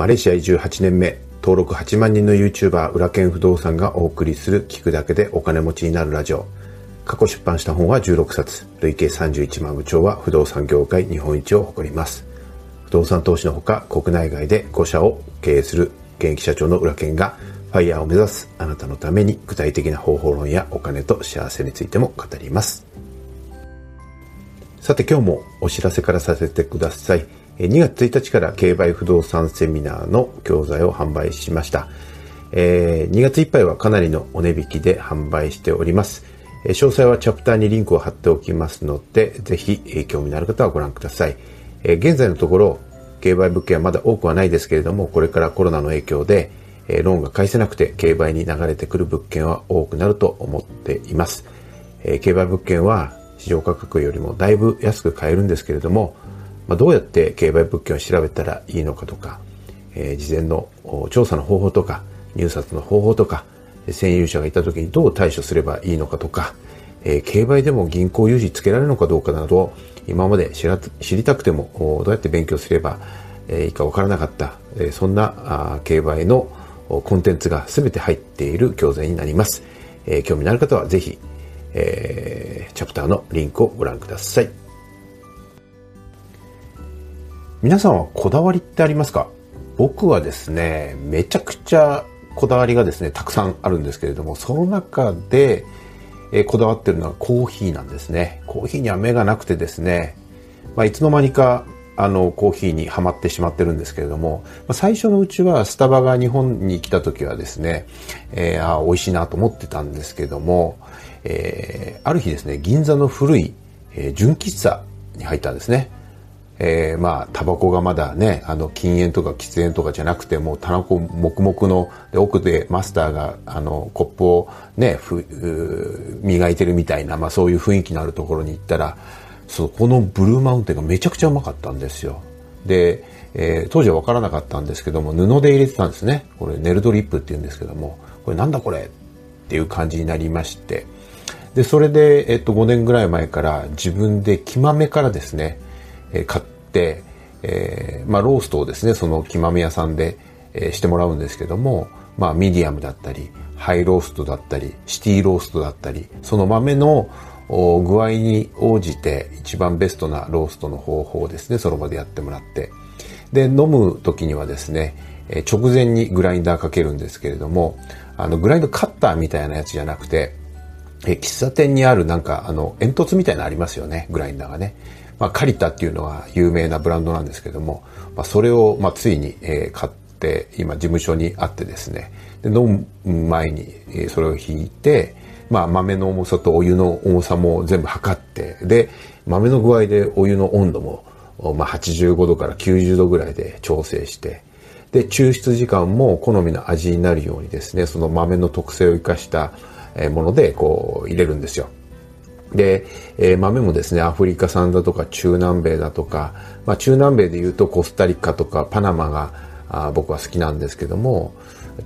マレーシア移住8年目、登録8万人の YouTuber 裏剣不動産がお送りする聞くだけでお金持ちになるラジオ。過去出版した本は16冊、累計31万部長は不動産業界日本一を誇ります。不動産投資のほか国内外で5社を経営する現役社長の裏剣がファイヤーを目指すあなたのために具体的な方法論やお金と幸せについても語ります。さて今日もお知らせからさせてください。2月1日から競売不動産セミナーの教材を販売しました。えー、2月いっぱいはかなりのお値引きで販売しております。詳細はチャプターにリンクを貼っておきますので、ぜひ興味のある方はご覧ください。え現在のところ、競売物件はまだ多くはないですけれども、これからコロナの影響で、えローンが返せなくて競売に流れてくる物件は多くなると思っています。え競売物件は市場価格よりもだいぶ安く買えるんですけれども、まあ、どうやって競売物件を調べたらいいのかとか、えー、事前の調査の方法とか、入札の方法とか、占有者がいた時にどう対処すればいいのかとか、えー、競売でも銀行融資つけられるのかどうかなど、今まで知ら知りたくてもどうやって勉強すればいいかわからなかった、え、そんな競売のコンテンツが全て入っている教材になります。えー、興味のある方はぜひ、えー、チャプターのリンクをご覧ください。皆さんはこだわりってありますか？僕はですね、めちゃくちゃこだわりがですね、たくさんあるんですけれども、その中で、えこだわってるのはコーヒーなんですね。コーヒーには目がなくてですね、まあ、いつの間にかあのコーヒーにはまってしまってるんですけれども、まあ、最初のうちはスタバが日本に来た時はですね、えー、あ美味しいなと思ってたんですけども、えー、ある日ですね、銀座の古い、えー、純喫茶に入ったんですね。えー、まあ、タバコがまだね、あの、禁煙とか喫煙とかじゃなくて、もう、タバコ黙々の、で、奥でマスターが、あの、コップをね、ふ、磨いてるみたいな、まあ、そういう雰囲気のあるところに行ったら、そこのブルーマウンテンがめちゃくちゃうまかったんですよ。で、えー、当時は分からなかったんですけども、布で入れてたんですね。これ、ネルドリップって言うんですけども、これなんだこれ？っていう感じになりまして、で、それで、えっと、5年ぐらい前から自分で木豆からですね、買っ、えー、まあ、ローストをですね、その木豆屋さんで、えしてもらうんですけども、まあ、ミディアムだったり、ハイローストだったり、シティローストだったり、その豆の具合に応じて一番ベストなローストの方法をですね、その場でやってもらって、で、飲む時にはですね、直前にグラインダーかけるんですけれども、あの、グラインドカッターみたいなやつじゃなくて、え喫茶店にあるなんか、あの、煙突みたいなのありますよね、グラインダーがね。まあ、カリタっていうのは有名なブランドなんですけども、まあ、それを、まあ、ついに、えー、買って、今事務所にあってですね、で飲む前に、えそれを引いて、まあ、豆の重さとお湯の重さも全部測って、で、豆の具合でお湯の温度も、まあ、85度から90度ぐらいで調整して、で、抽出時間も好みの味になるようにですね、その豆の特性を生かしたものでこう入れるんですよ。で、えー、豆もですね、アフリカ産だとか中南米だとか、まあ中南米で言うとコスタリカとかパナマがあ僕は好きなんですけども、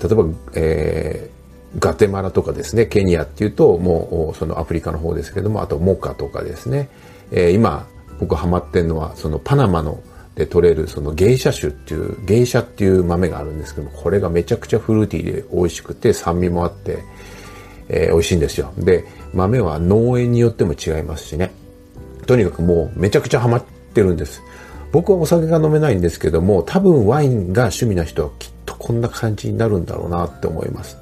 例えば、えー、ガテマラとかですね、ケニアっていうともうそのアフリカの方ですけども、あとモカとかですね、えー、今僕ハマってんのはそのパナマので取れるそのゲイシャ種っていうゲイシャっていう豆があるんですけどもこれがめちゃくちゃフルーティーで美味しくて酸味もあって、えー、美味しいんですよで豆は農園によっても違いますしね。とにかくもうめちゃくちゃハマってるんです。僕はお酒が飲めないんですけども、多分ワインが趣味な人はきっとこんな感じになるんだろうなって思います。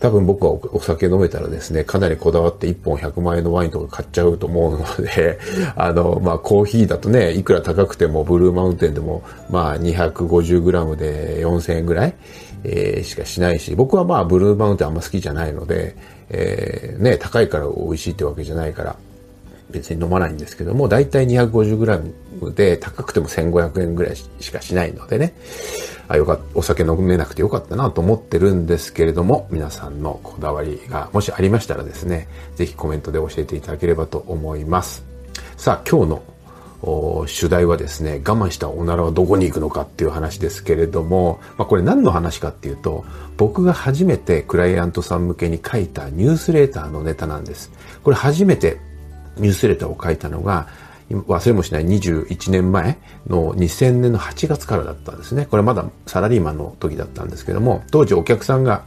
多分僕はお酒飲めたらですね、かなりこだわって1本100万円のワインとか買っちゃうと思うので、あの、まあコーヒーだとね、いくら高くてもブルーマウンテンでも、まあ 250g で4000円ぐらい、えー、しかしないし、僕はまあブルーマウンテンあんま好きじゃないので、えー、ね、高いから美味しいってわけじゃないから、別に飲まないんですけども、だいたい 250g で高くても1500円ぐらいしかしないのでね、あ、よかった、お酒飲めなくてよかったなと思ってるんですけれども、皆さんのこだわりがもしありましたらですね、ぜひコメントで教えていただければと思います。さあ、今日の主題はですね、我慢したおならはどこに行くのかっていう話ですけれども、まあ、これ何の話かっていうと、僕が初めてクライアントさん向けに書いたニュースレーターのネタなんです。これ初めてニュースレターを書いたのが忘れもしない21年前の2000年の8月からだったんですね。これまだサラリーマンの時だったんですけども、当時お客さんが、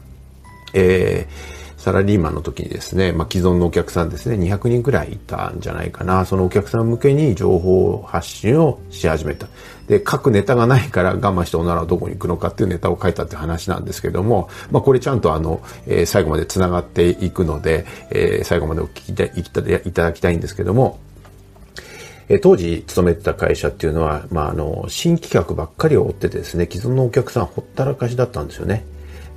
えー、サラリーマンの時にですね、まあ、既存のお客さんですね、200人くらいいたんじゃないかな。そのお客さん向けに情報発信をし始めた。で、書くネタがないから我慢しておならはどこに行くのかっていうネタを書いたって話なんですけども、まあ、これちゃんとあの、えー、最後まで繋がっていくので、えー、最後までお聞きいただきたいんですけども、え当時勤めてた会社っていうのは、まあ、あの、新企画ばっかりを追っててですね、既存のお客さんほったらかしだったんですよね。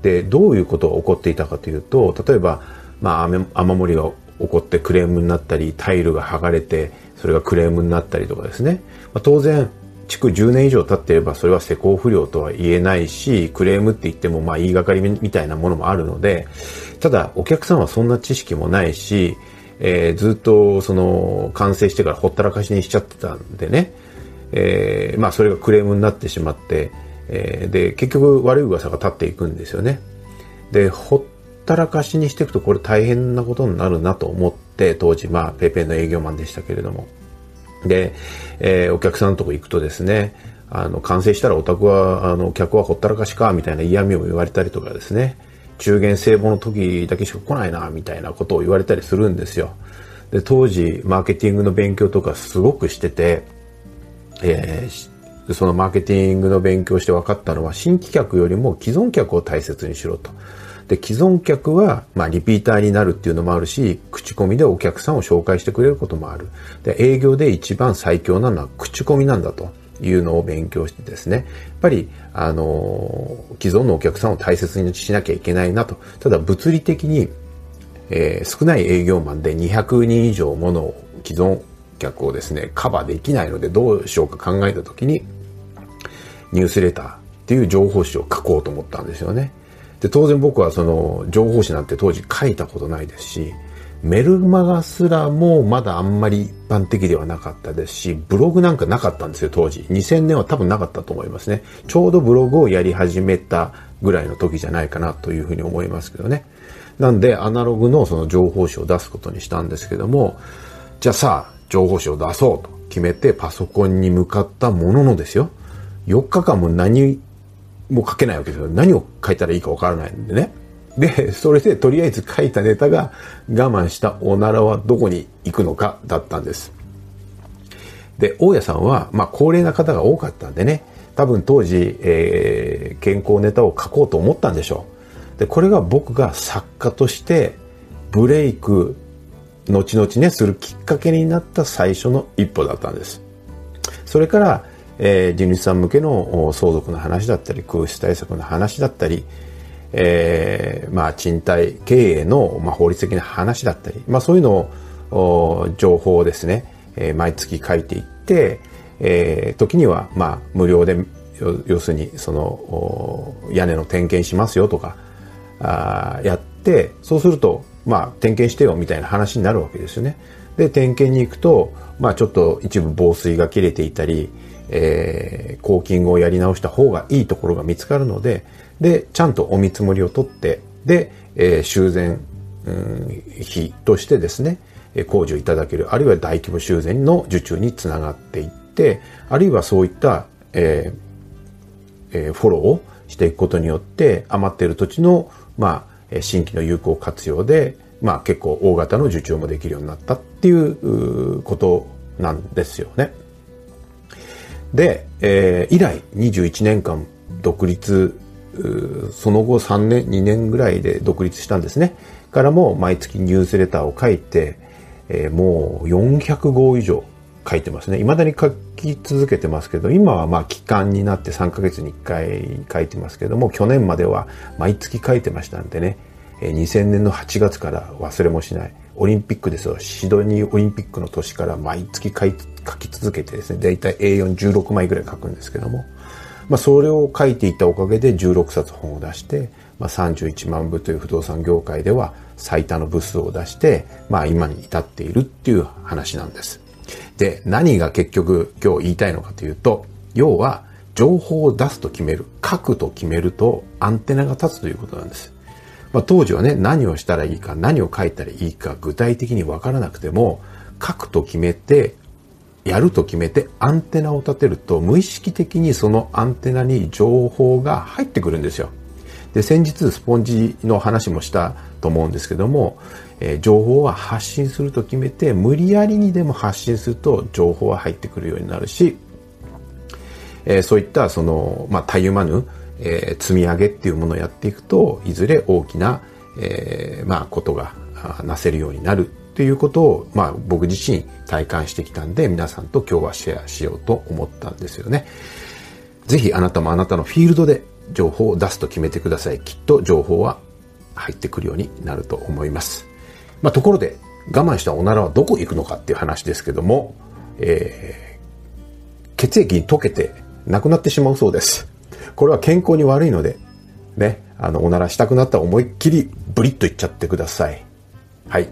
でどういうことが起こっていたかというと例えば、まあ、雨雨漏りが起こってクレームになったりタイルが剥がれてそれがクレームになったりとかですね、まあ、当然築10年以上経っていればそれは施工不良とは言えないしクレームって言ってもまあ言いがかりみたいなものもあるのでただお客さんはそんな知識もないし、えー、ずっとその完成してからほったらかしにしちゃってたんでね、えー、まあそれがクレームになってしまってえー、で、結局悪い噂が立っていくんですよね。で、ほったらかしにしていくとこれ大変なことになるなと思って、当時、まあ、ペーペーの営業マンでしたけれども。で、えー、お客さんのとこ行くとですね、あの、完成したらお宅は、あの、客はほったらかしか、みたいな嫌味を言われたりとかですね、中元聖母の時だけしか来ないな、みたいなことを言われたりするんですよ。で、当時、マーケティングの勉強とかすごくしてて、えー、そのマーケティングの勉強して分かったのは、新規客よりも既存客を大切にしろと。で、既存客は、まあ、リピーターになるっていうのもあるし、口コミでお客さんを紹介してくれることもある。で、営業で一番最強なのは口コミなんだというのを勉強してですね。やっぱり、あの既存のお客さんを大切にしなきゃいけないなと。ただ、物理的に、えー、少ない営業マンで200人以上もの既存客をですね、カバーできないのでどうしようか考えたときに、ニュースレターっていう情報誌を書こうと思ったんですよね。で、当然僕はその情報誌なんて当時書いたことないですし、メルマガすらもまだあんまり一般的ではなかったですし、ブログなんかなかったんですよ、当時。2000年は多分なかったと思いますね。ちょうどブログをやり始めたぐらいの時じゃないかなというふうに思いますけどね。なんで、アナログのその情報誌を出すことにしたんですけども、じゃあさあ、情報誌を出そうと決めてパソコンに向かったもののですよ。4日間も何も書けないわけですよ。何を書いたらいいかわからないんでね。で、それでとりあえず書いたネタが我慢したおならはどこに行くのかだったんです。で、大家さんは、まあ高齢な方が多かったんでね、多分当時、えー、健康ネタを書こうと思ったんでしょう。で、これが僕が作家としてブレイク後々ね、するきっかけになった最初の一歩だったんです。それから、えー、地主さん向けの相続の話だったり、空室対策の話だったり、えー、まあ、賃貸経営の、まあ、法律的な話だったり、まあ、そういうのを、情報をですね、えー、毎月書いていって、えー、時には、まあ、無料で、要するに、その、屋根の点検しますよとか、あやって、そうすると、まあ、点検してよみたいな話になるわけですよね。で、点検に行くと、まあ、ちょっと一部防水が切れていたり、えー、コーキングをやり直した方がいいところが見つかるので、で、ちゃんとお見積もりを取って、で、えー、修繕、うん、費としてですね、工事をいただける、あるいは大規模修繕の受注につながっていって、あるいはそういった、えーえー、フォローをしていくことによって、余っている土地の、まあ、新規の有効活用で、まあ結構大型の受注もできるようになったっていうことなんですよね。で、えー、以来21年間独立、その後3年、2年ぐらいで独立したんですね。からも毎月ニュースレターを書いて、えー、もう400号以上書いてますね。未だに書き続けてますけど、今はまあ期間になって3ヶ月に1回書いてますけども、去年までは毎月書いてましたんでね、2000年の8月から忘れもしない。オリンピックですよ。シドニーオリンピックの年から毎月書き続けてですね、だいたい A416 枚ぐらい書くんですけども、まあそれを書いていたおかげで16冊本を出して、まあ31万部という不動産業界では最多の部数を出して、まあ今に至っているっていう話なんです。で、何が結局今日言いたいのかというと、要は情報を出すと決める、書くと決めるとアンテナが立つということなんです。まあ、当時はね、何をしたらいいか、何を書いたらいいか、具体的にわからなくても、書くと決めて、やると決めてアンテナを立てると無意識的にそのアンテナに情報が入ってくるんですよ。で先日スポンジの話もしたと思うんですけども、えー、情報は発信すると決めて無理やりにでも発信すると情報は入ってくるようになるし、えー、そういったその、まあ、たゆまぬ、えー、積み上げっていうものをやっていくといずれ大きな、えー、まあことがなせるようになるということを、まあ、僕自身体感してきたんで、皆さんと今日はシェアしようと思ったんですよね。ぜひあなたもあなたのフィールドで情報を出すと決めてください。きっと情報は入ってくるようになると思います。まあ、ところで、我慢したおならはどこ行くのかっていう話ですけども、えー、血液に溶けてなくなってしまうそうです。これは健康に悪いので、ね、あの、おならしたくなったら思いっきりブリッといっちゃってください。はい。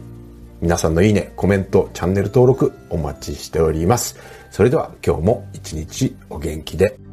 皆さんのいいね、コメント、チャンネル登録お待ちしております。それでは今日も一日お元気で。